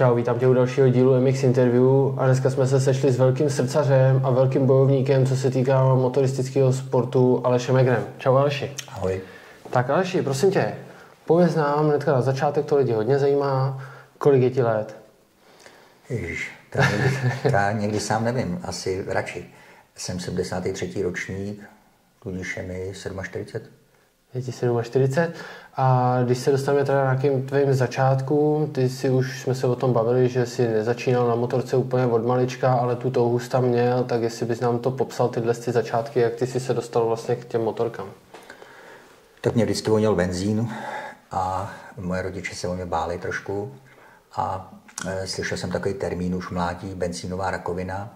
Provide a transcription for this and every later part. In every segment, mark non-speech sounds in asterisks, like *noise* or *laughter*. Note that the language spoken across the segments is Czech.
Čau, vítám tě u dalšího dílu MX Interview a dneska jsme se sešli s velkým srdcařem a velkým bojovníkem, co se týká motoristického sportu Alešem Egrem. Čau Aleši. Ahoj. Tak Aleši, prosím tě, pověz nám hnedka na začátek, to lidi hodně zajímá, kolik je ti let? Ježiš, to někdy, to někdy sám nevím, asi radši. Jsem 73. ročník, tudíž je mi 47. Je ti 47. A když se dostaneme teda nějakým tvým začátkům, ty si už jsme se o tom bavili, že jsi nezačínal na motorce úplně od malička, ale tu touhu tam měl, tak jestli bys nám to popsal, tyhle ty začátky, jak ty jsi se dostal vlastně k těm motorkám. Tak mě vždycky vonil benzín a moje rodiče se o mě báli trošku. A e, slyšel jsem takový termín už mládí, benzínová rakovina.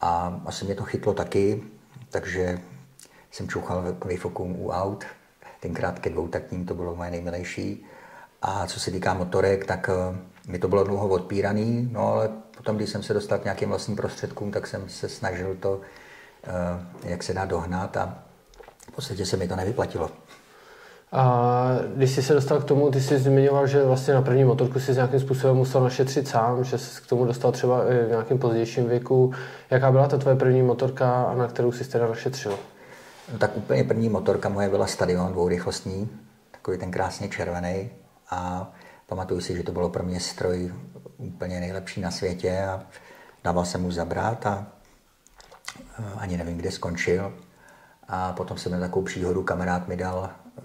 A asi mě to chytlo taky, takže jsem čuchal výfokům u aut, tenkrát ke dvoutakním to bylo moje nejmilejší. A co se týká motorek, tak eh, mi to bylo dlouho odpíraný, no ale potom, když jsem se dostal k nějakým vlastním prostředkům, tak jsem se snažil to, eh, jak se dá dohnat a v podstatě se mi to nevyplatilo. A když jsi se dostal k tomu, ty jsi zmiňoval, že vlastně na první motorku si nějakým způsobem musel našetřit sám, že jsi k tomu dostal třeba v nějakém pozdějším věku. Jaká byla ta tvoje první motorka, na kterou jsi teda našetřil? No, tak úplně první motorka moje byla Stadion dvourychlostní, takový ten krásně červený a pamatuju si, že to bylo pro mě stroj úplně nejlepší na světě a dával jsem mu zabrat a ani nevím, kde skončil. A potom jsem měl takovou příhodu, kamarád mi dal eh,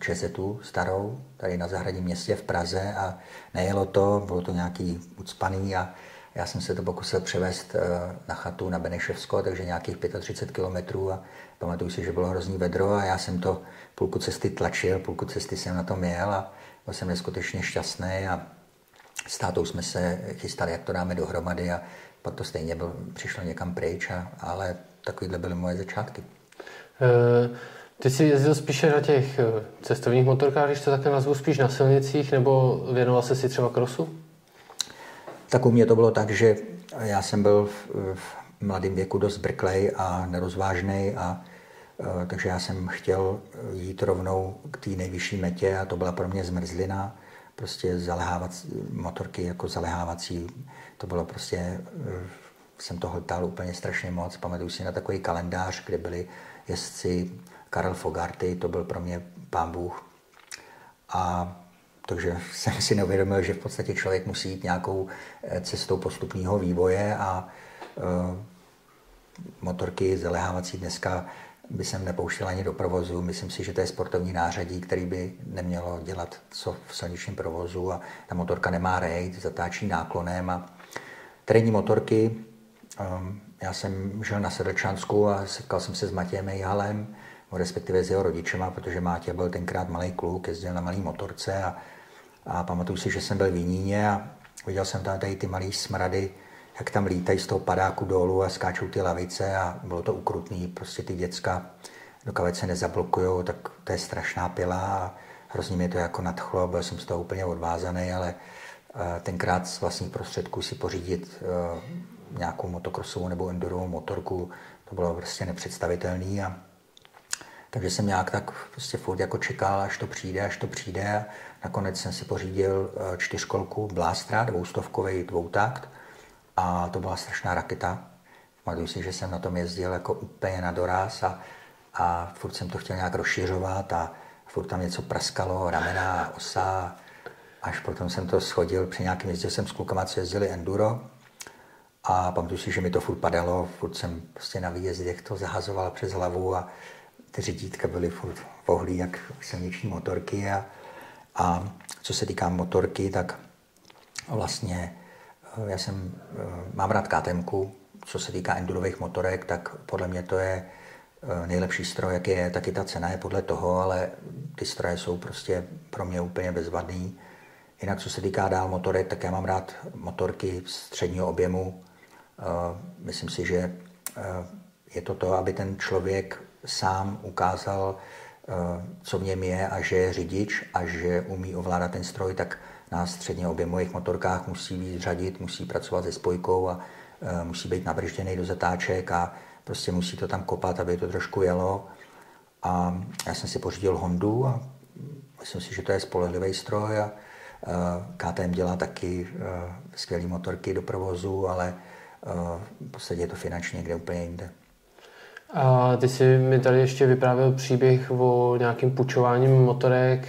česetu starou, tady na zahradním městě v Praze a nejelo to, bylo to nějaký ucpaný a já jsem se to pokusil převést eh, na chatu na Beneševsko, takže nějakých 35 kilometrů a pamatuju si, že bylo hrozný vedro a já jsem to půlku cesty tlačil, půlku cesty jsem na to měl a byl jsem neskutečně šťastný a s tátou jsme se chystali, jak to dáme dohromady a pak to stejně byl, přišlo někam pryč, a, ale takovýhle byly moje začátky. Uh... Ty jsi jezdil spíše na těch eh, cestovních motorkách, když to také nazvu, spíš na silnicích, nebo věnoval se si třeba krosu? Tak u mě to bylo tak, že já jsem byl v, v mladém věku dost brklej a nerozvážný a e, takže já jsem chtěl jít rovnou k té nejvyšší metě a to byla pro mě zmrzlina, prostě zalehávací, motorky jako zalehávací, to bylo prostě, e, jsem to hltal úplně strašně moc, pamatuju si na takový kalendář, kde byli jezdci Karel Fogarty, to byl pro mě pán Bůh. A takže jsem si neuvědomil, že v podstatě člověk musí jít nějakou eh, cestou postupného vývoje a uh, motorky zalehávací dneska by jsem nepouštěl ani do provozu. Myslím si, že to je sportovní nářadí, který by nemělo dělat co v silničním provozu a ta motorka nemá rejt, zatáčí náklonem a terénní motorky, um, já jsem žil na Sedlčansku a setkal jsem se s Matějem Ejhalem, respektive s jeho rodičema, protože Mátě byl tenkrát malý kluk, jezdil na malý motorce a a pamatuju si, že jsem byl v Jiníně a viděl jsem tam tady ty malé smrady, jak tam lítají z toho padáku dolů a skáčou ty lavice a bylo to ukrutný, prostě ty děcka, dokud se nezablokují, tak to je strašná pila a hrozně mě to jako nadchlo, byl jsem z toho úplně odvázaný, ale eh, tenkrát z vlastních prostředků si pořídit eh, nějakou motokrosovou nebo endurovou motorku, to bylo prostě nepředstavitelné a takže jsem nějak tak prostě furt jako čekal, až to přijde, až to přijde. Nakonec jsem si pořídil eh, čtyřkolku Blastra, dvoustovkový dvoutakt. A to byla strašná raketa. Pamatuju si, že jsem na tom jezdil jako úplně na doraz a, a furt jsem to chtěl nějak rozšiřovat a furt tam něco praskalo, ramena, osa. Až potom jsem to schodil, při nějakém jezdě jsem s klukama, co jezdili enduro. A pamatuju si, že mi to furt padalo, furt jsem prostě na výjezdech to zahazoval přes hlavu a ty řidítka byly furt pohlí jak silniční motorky a, a co se týká motorky, tak vlastně eh, já jsem, eh, mám rád KTM, co se týká endurových motorek, tak podle mě to je eh, nejlepší stroj, jak je, taky ta cena je podle toho, ale ty stroje jsou prostě pro mě úplně bezvadný. Jinak co se týká dál motorek, tak já mám rád motorky středního objemu. Myslím si, že je to to, aby ten člověk sám ukázal, eh, co v něm je a že je řidič a že umí ovládat ten stroj, tak na středně objemových motorkách musí být řadit, musí pracovat se spojkou a eh, musí být nabržděný do zatáček a prostě musí to tam kopat, aby to trošku jelo. A já jsem si pořídil Hondu a myslím si, že to je spolehlivý stroj a KTM dělá taky skvělé motorky do provozu, ale v podstatě je to finančně někde úplně jinde. A ty jsi mi tady ještě vyprávěl příběh o nějakým pučováním motorek.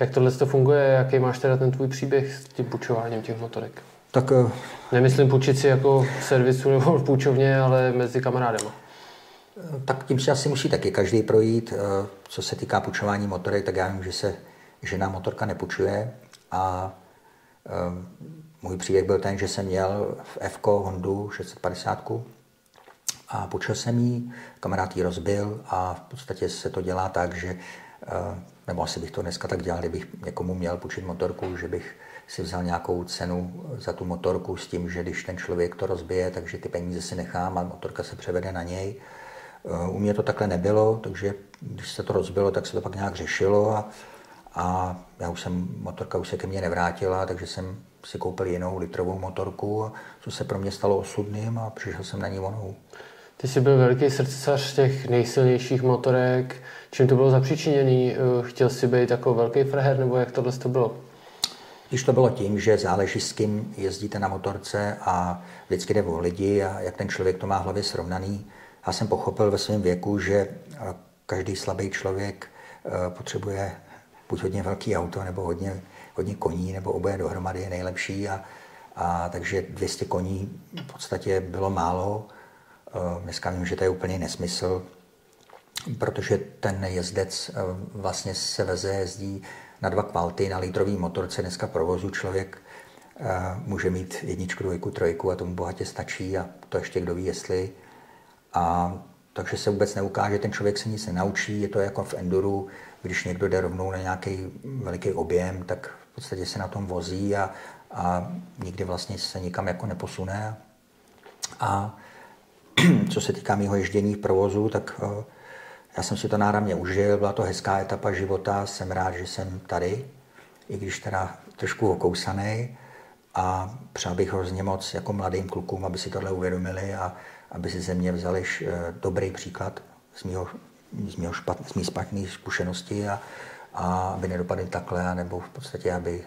Jak tohle to funguje? Jaký máš teda ten tvůj příběh s tím pučováním těch motorek? Tak, Nemyslím půjčit si jako v servisu nebo v půjčovně, ale mezi kamarádama. Tak tím si asi musí taky každý projít. Co se týká půjčování motorek, tak já vím, že se žena motorka nepůjčuje a můj příběh byl ten, že jsem měl v f Hondu 650 a počal jsem jí, kamarád ji rozbil a v podstatě se to dělá tak, že, nebo asi bych to dneska tak dělal, kdybych někomu měl půjčit motorku, že bych si vzal nějakou cenu za tu motorku s tím, že když ten člověk to rozbije, takže ty peníze si nechám a motorka se převede na něj. U mě to takhle nebylo, takže když se to rozbilo, tak se to pak nějak řešilo a, a já už jsem, motorka už se ke mně nevrátila, takže jsem si koupil jinou litrovou motorku, co se pro mě stalo osudným a přišel jsem na ní onou. Ty jsi byl velký srdcař těch nejsilnějších motorek. Čím to bylo zapříčiněný? Eh, chtěl jsi být jako velký fraher, nebo jak tohle to bylo? Když to bylo tím, že záleží s kým jezdíte na motorce a vždycky jde o lidi a jak ten člověk to má v hlavě srovnaný. Já jsem pochopil ve svém věku, že eh, každý slabý člověk eh, potřebuje buď hodně velký auto, nebo hodně hodně koní nebo oboje dohromady je nejlepší a, a takže 200 koní v podstatě bylo málo. Eh, dneska vím, že to je úplně nesmysl, protože ten jezdec eh, vlastně se veze, jezdí na dva kvalty, na litrový motorce dneska provozu člověk eh, může mít jedničku, dvojku, trojku a tomu bohatě stačí a to ještě kdo ví, jestli. A takže se vůbec neukáže, ten člověk se nic nenaučí, je to jako v enduru, když někdo jde rovnou na nějaký veliký objem, tak podstatě se na tom vozí a, a nikdy vlastně se nikam jako neposune. A *clears throat* co se týká mého ježdění v provozu, tak uh, já jsem si to náramně užil, byla to hezká etapa života, jsem rád, že jsem tady, i když teda trošku okousaný a přál bych hrozně moc jako mladým klukům, aby si tohle uvědomili a aby si ze mě vzali uh, dobrý příklad z mého, z mého špat, z mý špatné zkušenosti a, a aby nedopadly takhle, nebo v podstatě, aby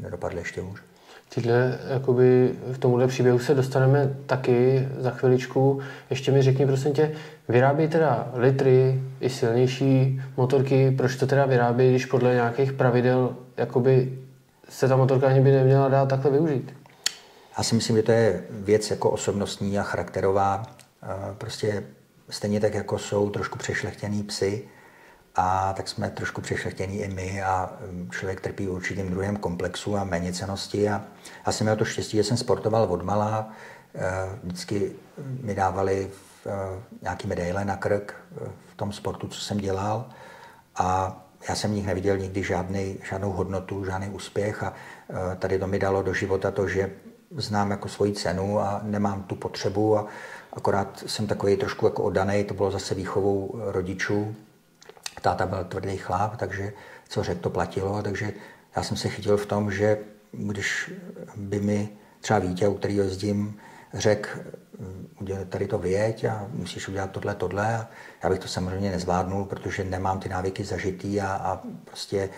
nedopadly ještě hůř. Tyhle, jakoby v tomuhle příběhu se dostaneme taky za chviličku. Ještě mi řekni, prosím tě, vyrábí teda litry i silnější motorky, proč to teda vyrábí, když podle nějakých pravidel jakoby se ta motorka ani by neměla dát takhle využít? Já si myslím, že to je věc jako osobnostní a charakterová. Prostě stejně tak, jako jsou trošku přešlechtěný psy, a tak jsme trošku přešlechtění i my a um, člověk trpí určitým druhem komplexu a méněcenosti. A já jsem měl to štěstí, že jsem sportoval od mala. Eh, vždycky mi dávali eh, nějaký medaile na krk eh, v tom sportu, co jsem dělal. A já jsem v nich neviděl nikdy žádný, žádnou hodnotu, žádný úspěch a tady to mi dalo do života to, že znám jako svoji cenu a nemám tu potřebu a akorát jsem takový trošku jako oddaný, to bylo zase výchovou rodičů, táta byl tvrdý chlap, takže co řekl, to platilo, takže já jsem se chytil v tom, že když by mi třeba Vítě, u kterého jezdím, řekl, udělej tady to věď a musíš udělat tohle, tohle. A já bych to samozřejmě nezvládnul, protože nemám ty návyky zažitý a, a prostě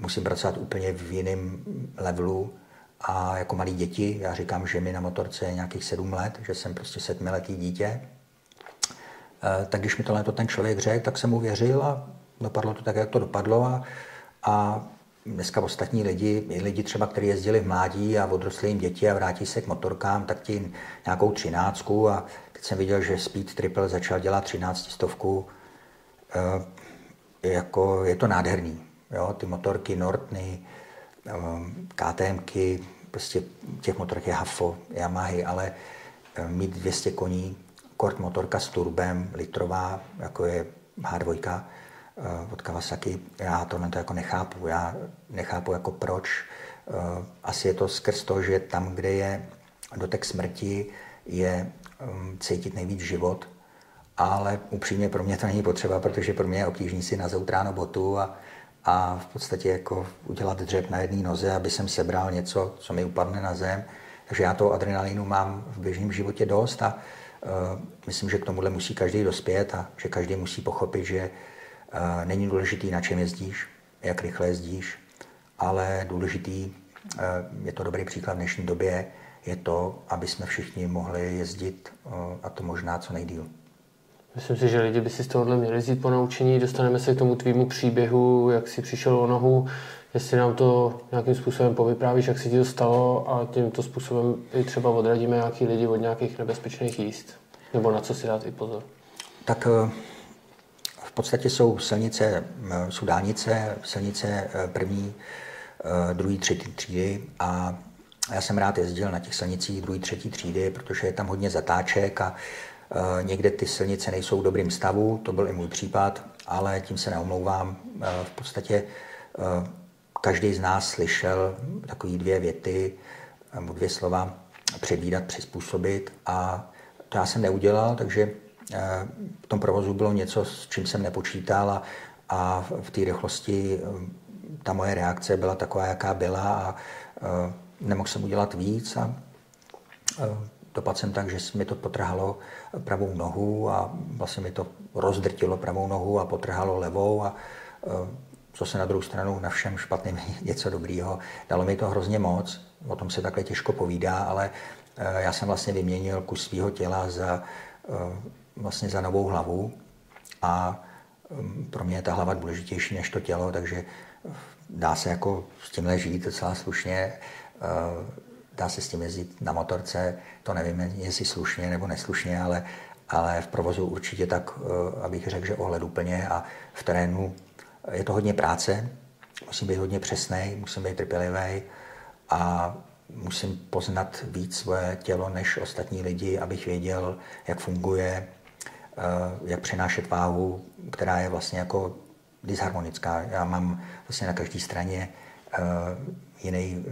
musím pracovat úplně v jiném levelu. A jako malí děti, já říkám, že mi na motorce je nějakých sedm let, že jsem prostě sedmiletý dítě. E, tak když mi tohle ten člověk řekl, tak jsem mu věřil a dopadlo to tak, jak to dopadlo a, a dneska ostatní lidi, lidi třeba, kteří jezdili v mládí a odrostli jim děti a vrátí se k motorkám, tak ti nějakou třináctku a teď jsem viděl, že Speed Triple začal dělat třináctistovku. E, jako, je to nádherný. Jo? Ty motorky Nortny, e, KTMky, prostě těch motorek je Hafo, Yamahy, ale e, mít 200 koní, kort motorka s turbem, litrová, jako je H2, Eh, od Kawasaki. Já to, to jako nechápu. Já nechápu jako proč. Eh, asi je to skrz to, že tam, kde je dotek smrti, je mm, cítit nejvíc život, ale upřímně pro mě to není potřeba, protože pro mě je obtížný si nazout ráno botu a, a v podstatě jako udělat dřep na jedné noze, aby jsem sebral něco, co mi upadne na zem. Takže já toho adrenalinu mám v běžném životě dost a uh, myslím, že k tomuhle musí každý dospět a že každý musí pochopit, že Není důležitý, na čem jezdíš, jak rychle jezdíš, ale důležitý je to dobrý příklad v dnešní době, je to, aby jsme všichni mohli jezdit a to možná co nejdíl. Myslím si, že lidi by si z tohohle měli vzít po naučení. Dostaneme se k tomu tvýmu příběhu, jak si přišel o nohu, jestli nám to nějakým způsobem povyprávíš, jak se ti to stalo a tímto způsobem i třeba odradíme nějaký lidi od nějakých nebezpečných jíst. Nebo na co si dát i pozor. Tak eh, podstatě jsou silnice, jsou dálnice, silnice eh, první, druhý, třetí třídy a já jsem rád jezdil na těch silnicích druhý, třetí třídy, protože je tam hodně zatáček a někde ty silnice nejsou v dobrým stavu, to byl i můj případ, ale tím se neomlouvám. V podstatě každý z nás slyšel takové dvě věty nebo dvě slova předvídat, přizpůsobit a to já jsem neudělal, takže v tom provozu bylo něco, s čím jsem nepočítal a, a v té rychlosti eh, ta moje reakce byla taková, jaká byla a eh, nemohl jsem udělat víc a dopadl jsem tak, že mi to potrhalo pravou nohu a vlastně mi to rozdrtilo pravou nohu a potrhalo levou a co se na druhou stranu na všem špatným *laughs* něco dobrýho. Dalo mi to hrozně moc, o tom se takhle těžko povídá, ale Eh, já jsem vlastně vyměnil kus svého těla za, eh, vlastně za novou hlavu a mm, pro mě je ta hlava důležitější než to tělo, takže dá se jako s tímhle žít docela slušně, eh, dá se s tím jezdit na motorce, to nevím, jestli slušně nebo neslušně, ale, ale v provozu určitě tak, abych řekl, že ohleduplně a v terénu je to hodně práce, musím být hodně přesný, musím být trpělivý a musím poznat víc svoje tělo než ostatní lidi, abych věděl, jak funguje, jak přenášet váhu, která je vlastně jako disharmonická. Já mám vlastně na každé straně eh, jiný,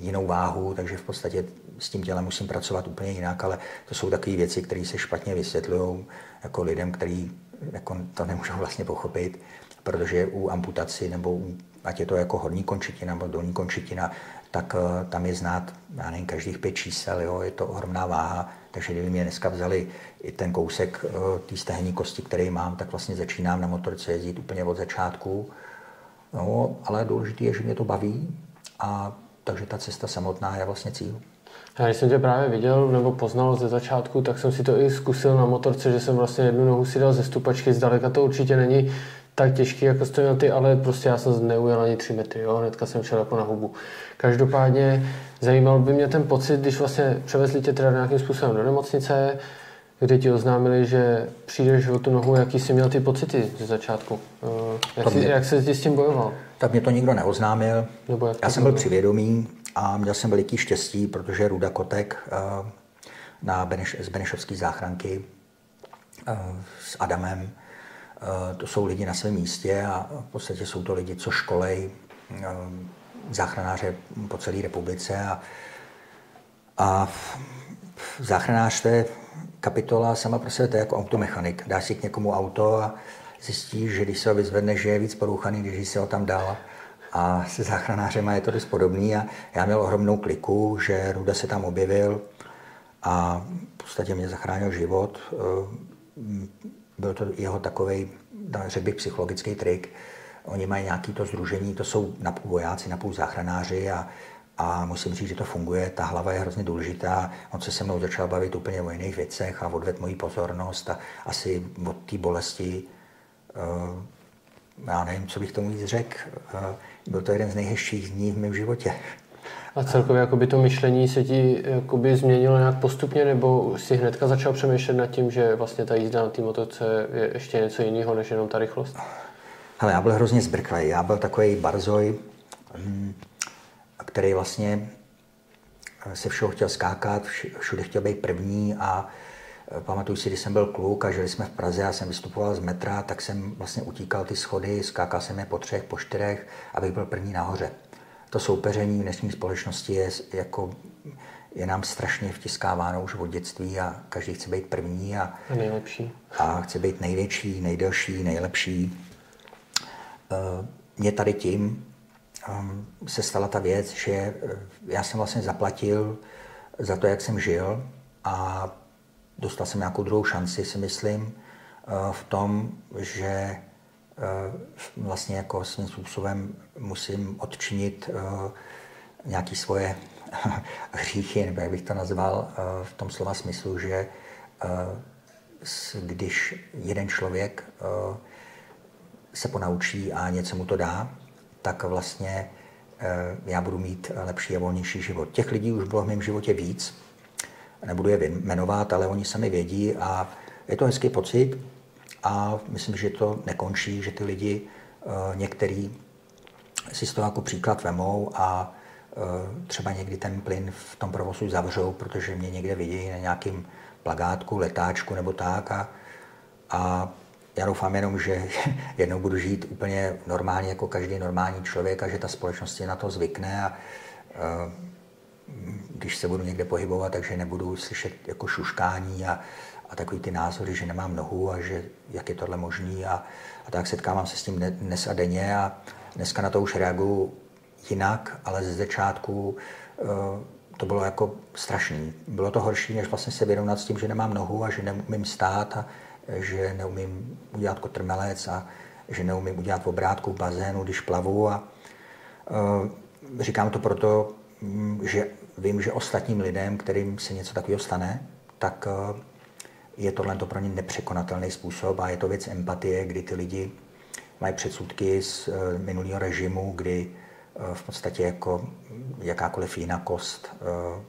jinou váhu, takže v podstatě s tím tělem musím pracovat úplně jinak, ale to jsou takové věci, které se špatně vysvětlují jako lidem, kteří jako to nemůžou vlastně pochopit, protože u amputací nebo ať je to jako horní končetina nebo dolní končetina, tak eh, tam je znát, já nevím, každých pět čísel, jo, je to ohromná váha, takže kdyby mě dneska vzali i ten kousek eh, té stehenní kosti, který mám, tak vlastně začínám na motorce jezdit úplně od začátku. No, ale důležité je, že mě to baví a takže ta cesta samotná je vlastně cíl. Já když jsem tě právě viděl nebo poznal ze začátku, tak jsem si to i zkusil na motorce, že jsem vlastně jednu nohu si dal ze stupačky, zdaleka to určitě není tak těžký, jako stojí ty, ale prostě já jsem neujel ani 3 metry, jo? hnedka jsem šel jako na hubu. Každopádně zajímal by mě ten pocit, když vlastně převezli tě teda nějakým způsobem do nemocnice, kde ti oznámili, že přijdeš o tu nohu, jaký jsi měl ty pocity ze začátku? Eh, jak, jsi, jak se s tím bojoval? Tak mě to nikdo neoznámil. Nebo jak Já jsem byl přivědomý a měl jsem veliký štěstí, protože Ruda Kotek eh, na Beneš, z Benešovské záchranky eh, s Adamem to jsou lidi na svém místě a v podstatě jsou to lidi, co školej eh, záchranáře po celé republice a, a záchranář to je kapitola sama pro sebe, to je jako automechanik. Dá si k někomu auto a zjistí, že když se ho vyzvedne, že je víc porouchaný, když se ho tam dal. A se záchranářem je to dost podobný a já měl ohromnou kliku, že Ruda se tam objevil a v podstatě mě zachránil život. Byl to jeho takový, řekl bych, psychologický trik. Oni mají nějaký to združení, to jsou napůl vojáci, napůl záchranáři a, a musím říct, že to funguje. Ta hlava je hrozně důležitá. On se se mnou začal bavit úplně o jiných věcech a odvedl moji pozornost a asi od té bolesti uh, já nevím, co bych tomu víc řekl. Uh, byl to jeden z nejhezčích dní v mém životě. A celkově jakoby to myšlení se ti jakoby změnilo nějak postupně, nebo si hnedka začal přemýšlet nad tím, že vlastně ta jízda na té motorce je ještě něco jiného, než jenom ta rychlost? Ale já byl hrozně zbrklý. Já byl takový barzoj, mm, který vlastně se všeho chtěl skákat, všude chtěl být první a e, pamatuju si, když jsem byl kluk a žili jsme v Praze a jsem vystupoval z metra, tak jsem vlastně utíkal ty schody, skákal jsem je po třech, po čtyřech, abych byl první nahoře to soupeření v dnešní společnosti je, jako, je nám strašně vtiskáváno už od dětství a každý chce být první a, a nejlepší. A chce být největší, nejdelší, nejlepší. Eh, mě tady tím ehm, se stala ta věc, že eh, já jsem vlastně zaplatil za to, jak jsem žil a dostal jsem nějakou druhou šanci, si myslím, eh, v tom, že vlastně jako svým způsobem musím odčinit eh, nějaké svoje *laughs* hříchy, nebo jak bych to nazval, v tom slova smyslu, že když jeden člověk se ponaučí a něco mu to dá, tak vlastně já budu mít lepší a volnější život. Těch lidí už bylo v mém životě víc, nebudu je jmenovat, ale oni sami vědí a je to hezký pocit a myslím, že to nekončí, že ty lidi některý si z toho jako příklad vemou a e, třeba někdy ten plyn v tom provozu zavřou, protože mě někde vidí na nějakým plagátku, letáčku nebo tak a, a já doufám jenom, že *laughs* jednou budu žít úplně normálně jako každý normální člověk a že ta společnost si na to zvykne a e, když se budu někde pohybovat, takže nebudu slyšet jako šuškání a, a takový ty názory, že nemám nohu a že jak je tohle možný a, a tak setkávám se s tím dnes a denně a, Dneska na to už reaguju jinak, ale ze začátku eh, to bylo jako strašný. Bylo to horší, než vlastně se vědomat s tím, že nemám nohu a že neumím stát a že neumím udělat kotrmelec a že neumím udělat obrátku v bazénu, když plavu. A, uh, říkám to proto, mm, že vím, že ostatním lidem, kterým se něco takového stane, tak uh, je tohle pro ně nepřekonatelný způsob a je to věc empatie, kdy ty lidi mají předsudky z eh, minulého režimu, kdy eh, v podstatě jako jakákoliv jinakost, eh,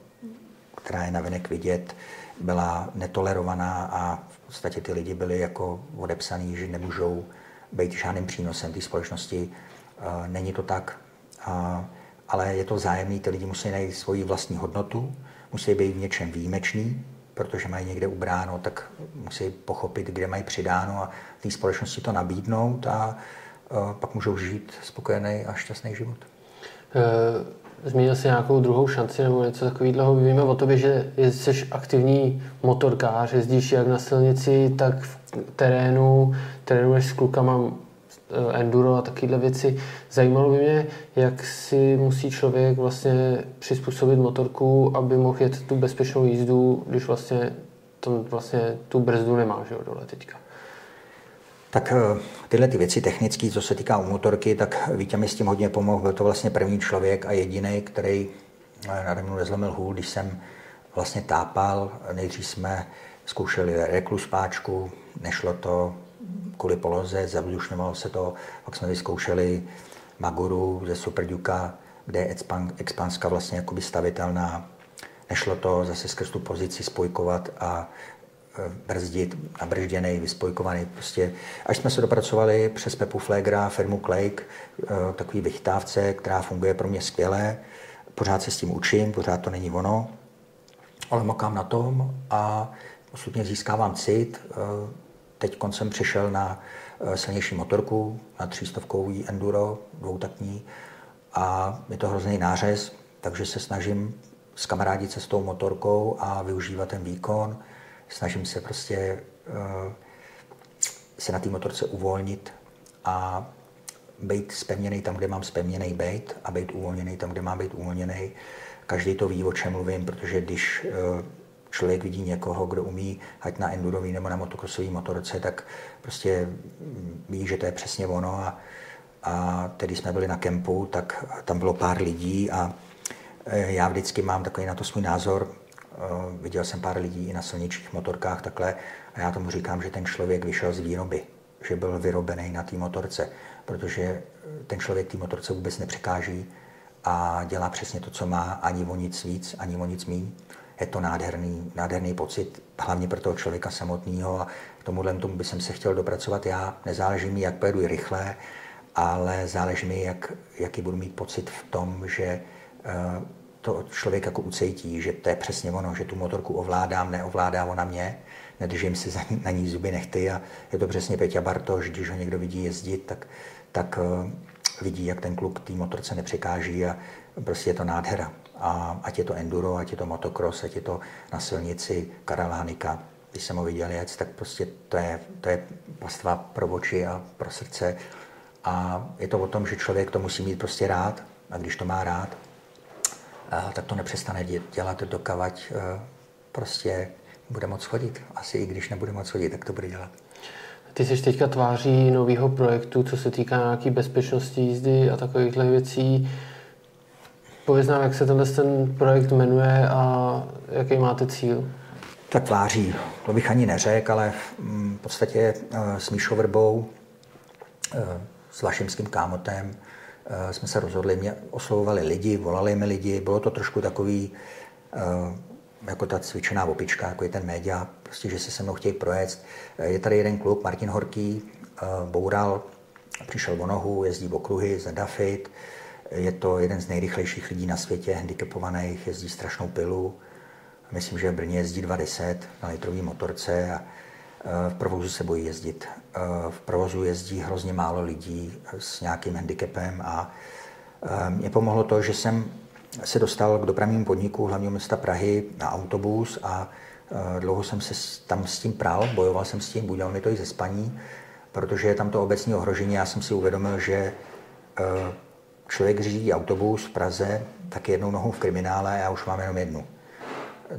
která je navenek vidět, byla netolerovaná a v podstatě ty lidi byli jako odepsaný, že nemůžou být žádným přínosem té společnosti. Není to tak, ale je to zájemný, ty lidi musí najít svoji vlastní hodnotu, musí být v něčem výjimečný, protože mají někde ubráno, tak musí pochopit, kde mají přidáno a té společnosti to nabídnout a pak můžou žít spokojený a šťastný život. E, zmínil jsi nějakou druhou šanci nebo něco takového. Víme o tobě, že jsi aktivní motorkář, jezdíš jak na silnici, tak v terénu, trénuješ s klukama e, enduro a takovéhle věci. Zajímalo by mě, jak si musí člověk vlastně přizpůsobit motorku, aby mohl jet tu bezpečnou jízdu, když vlastně, tam vlastně tu brzdu nemá že jo, dole teďka. Tak eh, tyhle ty věci technické, co se týká u motorky, tak Vítě mi s tím hodně pomohl. Byl to vlastně první člověk a jediný, který eh, nade mnou nezlomil hůl, když jsem vlastně tápal. Nejdřív jsme zkoušeli reklus páčku, nešlo to kvůli poloze, zavzdušňovalo se to, pak jsme vyzkoušeli Maguru ze Superduka, kde je expanska vlastně jakoby stavitelná. Nešlo to zase skrz tu pozici spojkovat a brzdit, nabržděný, vyspojkovaný. Prostě, až jsme se dopracovali přes Pepu Flegra, firmu Klejk, takový vychytávce, která funguje pro mě skvěle. Pořád se s tím učím, pořád to není ono, ale makám na tom a postupně získávám cit. Eh, teď jsem přešel na eh, silnější motorku, na třístovkový enduro, dvoutaktní a je to hrozný nářez, takže se snažím s kamarádit se s tou motorkou a využívat ten výkon snažím se prostě uh, se na té motorce uvolnit a být spevněný tam, kde mám spevněný být a být uvolněný tam, kde mám být uvolněný. Každý to ví, o čem mluvím, protože když uh, člověk vidí někoho, kdo umí ať na endurový nebo na motokrosový motorce, tak prostě ví, že to je přesně ono. A, a tedy jsme byli na kempu, tak tam bylo pár lidí a eh, já vždycky mám takový na to svůj názor, Eh, viděl jsem pár lidí i na silničních motorkách takhle a já tomu říkám, že ten člověk vyšel z výroby, že byl vyrobený na té motorce, protože ten člověk té motorce vůbec nepřekáží a dělá přesně to, co má, ani o nic víc, ani o nic míň. Je to nádherný, nádherný pocit, hlavně pro toho člověka samotného a k tomuhle tomu by jsem se chtěl dopracovat já. Nezáleží mi, jak pojedu rychle, ale záleží mi, jak, jaký budu mít pocit v tom, že uh, to člověk jako ucejtí, že to je přesně ono, že tu motorku ovládám, neovládá ona mě, nedržím si na ní zuby nechty a je to přesně Peťa Bartoš, když ho někdo vidí jezdit, tak, tak uh, vidí, jak ten kluk té motorce nepřekáží a prostě je to nádhera. A ať je to enduro, ať je to motocross, ať je to na silnici Karel když jsem ho viděl jet, tak prostě to je, to je pastva pro oči a pro srdce. A je to o tom, že člověk to musí mít prostě rád a když to má rád, tak to nepřestane dělat, dokavať eh, prostě bude moc chodit. Asi i když nebude moc chodit, tak to bude dělat. Ty jsi teďka tváří nového projektu, co se týká nějaké bezpečnosti jízdy a takovýchhle věcí. Pověz nám, jak se tenhle ten projekt jmenuje a jaký máte cíl? Tak tváří, to bych ani neřekl, ale v podstatě s Míšou Vrbou, s Vašimským kámotem, jsme se rozhodli, mě oslovovali lidi, volali mi lidi, bylo to trošku takový jako ta cvičená opička, jako je ten média, prostě, že se se mnou chtějí projet. Je tady jeden kluk, Martin Horký, eh, boural, přišel o nohu, jezdí v okruhy, za Dafit. Je to jeden z nejrychlejších lidí na světě, handicapovaných, jezdí strašnou pilu. Myslím, že v Brně jezdí 20 na litrový motorce a eh, v provozu se bojí jezdit. Eh, v provozu jezdí hrozně málo lidí s nějakým handicapem a mě pomohlo to, že jsem se dostal k dopravnímu podniku hlavního města Prahy na autobus a dlouho jsem se tam s tím prál, bojoval jsem s tím, budil mi to i ze spaní, protože je tam to obecní ohrožení. Já jsem si uvědomil, že člověk řídí autobus v Praze, tak jednou nohou v kriminále a já už mám jenom jednu.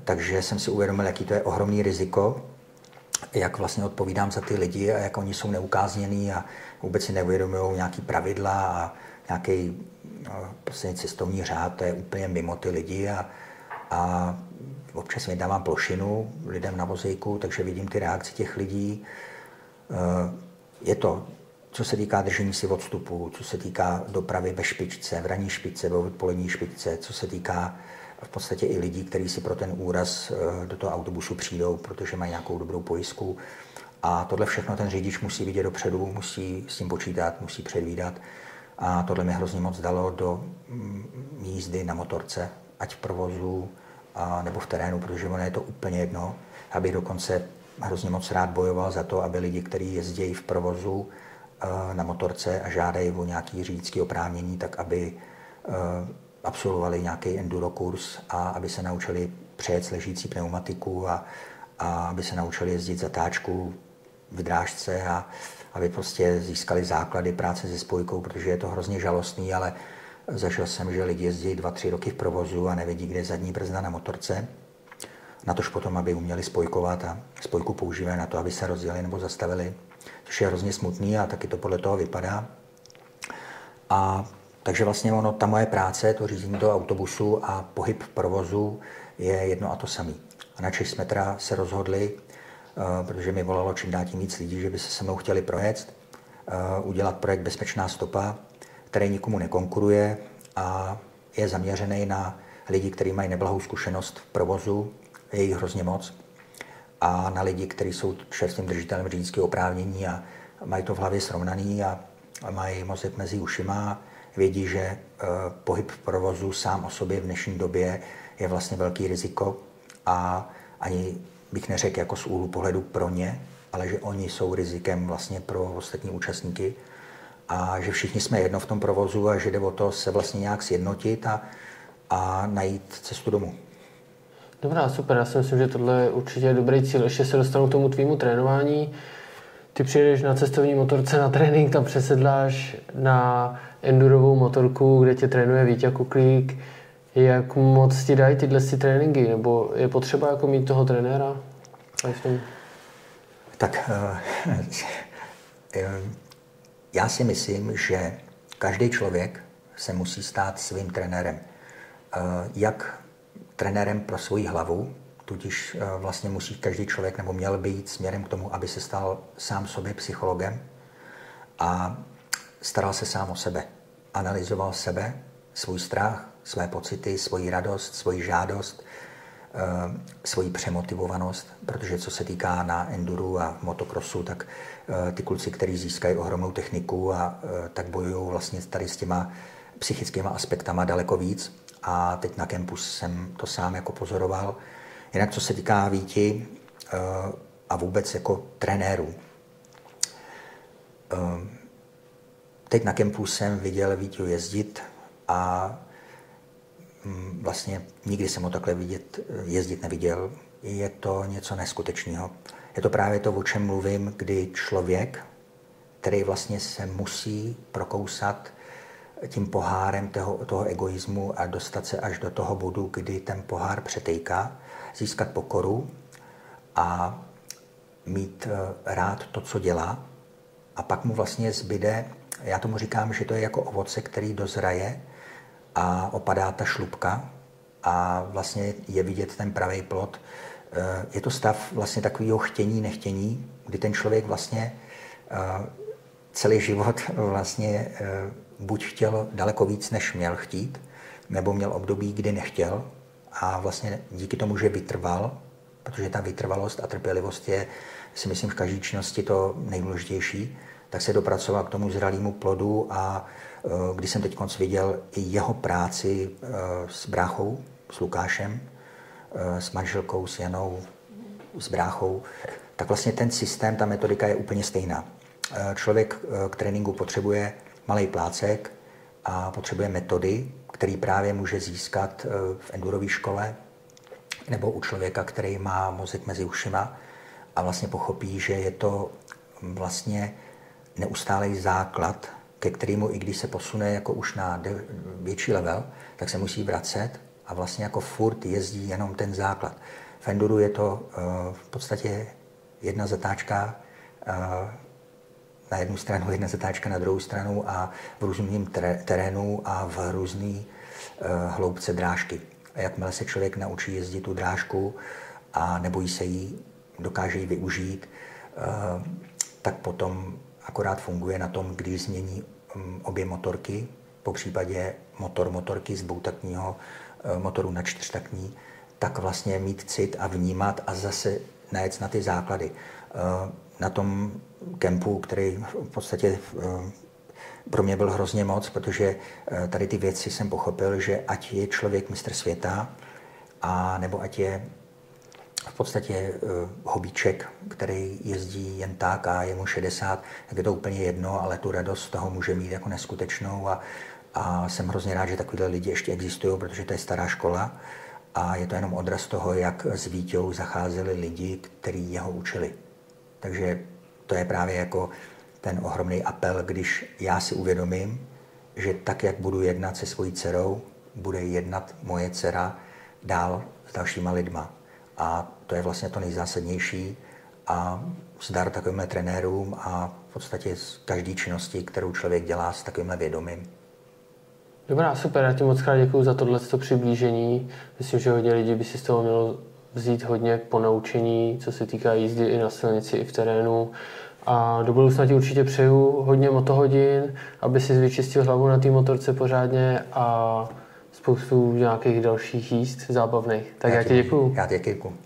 Takže jsem si uvědomil, jaký to je ohromný riziko, jak vlastně odpovídám za ty lidi a jak oni jsou neukáznění a vůbec si neuvědomují nějaký pravidla a nějaký no, prostě cestovní řád, to je úplně mimo ty lidi a, a občas vydávám plošinu lidem na vozejku, takže vidím ty reakce těch lidí. Eh, je to, co se týká držení si odstupu, co se týká dopravy ve špičce, v ranní špičce, ve odpolední špičce, co se týká v podstatě i lidí, kteří si pro ten úraz eh, do toho autobusu přijdou, protože mají nějakou dobrou pojistku. A tohle všechno ten řidič musí vidět dopředu, musí s tím počítat, musí předvídat. A tohle mi hrozně moc dalo do mm, jízdy na motorce, ať v provozu a, nebo v terénu, protože ono je to úplně jedno. Bych dokonce hrozně moc rád bojoval za to, aby lidi, kteří jezdí v provozu na motorce a žádají o nějaký řidičský oprávnění, tak aby e, absolvovali nějaký enduro kurz a aby se naučili přejet ležící pneumatiku a, a aby se naučili jezdit zatáčku v drážce a, aby prostě získali základy práce se spojkou, protože je to hrozně žalostný, ale zažil jsem, že lidi jezdí dva, tři roky v provozu a nevědí, kde je zadní brzda na motorce. Na tož potom, aby uměli spojkovat a spojku používají na to, aby se rozjeli nebo zastavili, což je hrozně smutný a taky to podle toho vypadá. A takže vlastně ono, ta moje práce, to řízení toho autobusu a pohyb v provozu je jedno a to samý. A na Čech jsme teda se rozhodli, Eh, protože mi volalo čím dál tím víc lidí, že by se se mnou chtěli projet, eh, udělat projekt Bezpečná stopa, který nikomu nekonkuruje a je zaměřený na lidi, kteří mají neblahou zkušenost v provozu, je jich hrozně moc, a na lidi, kteří jsou čerstvým držitelem řidičského oprávnění a mají to v hlavě srovnaný a mají mozek mezi ušima, vědí, že eh, pohyb v provozu sám o sobě v dnešní době je vlastně velký riziko a ani bych neřekl jako z úhlu pohledu pro ně, ale že oni jsou rizikem vlastně pro ostatní účastníky a že všichni jsme jedno v tom provozu a že jde o to se vlastně nějak sjednotit a, a najít cestu domů. Dobrá, super. Já si myslím, že tohle je určitě dobrý cíl. Ještě se dostanu k tomu tvýmu trénování. Ty přijedeš na cestovní motorce na trénink, tam přesedláš na endurovou motorku, kde tě trénuje Vítě Kuklík jak moc ti dají tyhle si tréninky? Nebo je potřeba jako mít toho trenéra? Tak uh, *laughs* já si myslím, že každý člověk se musí stát svým trenérem. Uh, jak trenérem pro svoji hlavu, tudíž uh, vlastně musí každý člověk nebo měl být směrem k tomu, aby se stal sám sobě psychologem a staral se sám o sebe. Analyzoval sebe, svůj strach, své pocity, svoji radost, svoji žádost, eh, svoji přemotivovanost, protože co se týká na enduru a motokrosu, tak eh, ty kluci, kteří získají ohromnou techniku a eh, tak bojují vlastně tady s těma psychickými aspektama daleko víc. A teď na kempu jsem to sám jako pozoroval. Jinak co se týká Víti a vůbec jako trenérů. Teď na kempu jsem viděl Vítiu jezdit a Mm, vlastně nikdy jsem ho takhle vidět, jezdit neviděl. Je to něco neskutečného. Je to právě to, o čem mluvím, kdy člověk, který vlastně se musí prokousat tím pohárem toho, toho egoismu a dostat se až do toho bodu, kdy ten pohár přetejká, získat pokoru a mít eh, rád to, co dělá. A pak mu vlastně zbyde, já tomu říkám, že to je jako ovoce, který dozraje a opadá ta šlubka a vlastně je vidět ten pravý plot. Eh, je to stav vlastně takového chtění, nechtění, kdy ten člověk vlastně eh, celý život *laughs* vlastně buď chtěl daleko víc, než měl chtít, nebo měl období, kdy nechtěl a vlastně díky tomu, že vytrval, protože ta vytrvalost a trpělivost je, si myslím, v každé činnosti to nejdůležitější, tak se dopracoval k tomu zralému plodu a když jsem teď viděl i jeho práci s bráchou, s Lukášem, Eh, s manželkou, s Janou, s bráchou, tak vlastně ten systém, ta metodika je úplně stejná. Člověk k tréninku potřebuje malý plácek a potřebuje metody, který právě může získat v endurové škole nebo u člověka, který má mozek mezi ušima a vlastně pochopí, že je to vlastně neustálý základ, ke kterému, i když se posune jako už na větší level, tak se musí vracet a vlastně jako furt jezdí jenom ten základ. V enduru je to uh, v podstatě jedna zatáčka uh, na jednu stranu, jedna zatáčka na druhou stranu a v různém terénu a v různé uh, hloubce drážky. A jakmile se člověk naučí jezdit tu drážku a nebojí se jí, dokáže ji využít, uh, tak potom akorát funguje na tom, když změní um, obě motorky, po případě motor motorky z boutakního Eh, motorů na čtyřtakní, tak vlastně mít cit a vnímat a zase najet na ty základy. Eh, na tom kempu, který v podstatě eh, pro mě byl hrozně moc, protože tady ty věci jsem pochopil, že ať je člověk mistr světa, a nebo ať je v podstatě hobíček, který jezdí jen tak a je mu 60, tak je to úplně jedno, ale tu radost z toho může mít jako neskutečnou a a jsem hrozně rád, že takovýhle lidi ještě existují, protože to je stará škola a je to jenom odraz toho, jak s Vítěou zacházeli lidi, kteří jeho učili. Takže to je právě jako ten ohromný apel, když já si uvědomím, že tak, jak budu jednat se svojí dcerou, bude jednat moje dcera dál s dalšíma lidma. A to je vlastně to nejzásadnější a zdar takovýmhle trenérům a v podstatě z každé činnosti, kterou člověk dělá s takovýmhle vědomím. Dobrá, super, já ti moc krát děkuji za tohle přiblížení. Myslím, že hodně lidí by si z toho mělo vzít hodně ponaučení, co se týká jízdy i na silnici, i v terénu. A do budoucna ti určitě přeju hodně motohodin, aby si vyčistil hlavu na té motorce pořádně a spoustu nějakých dalších jízd zábavných. Tak já, já ti děkuju. Já ti děkuju.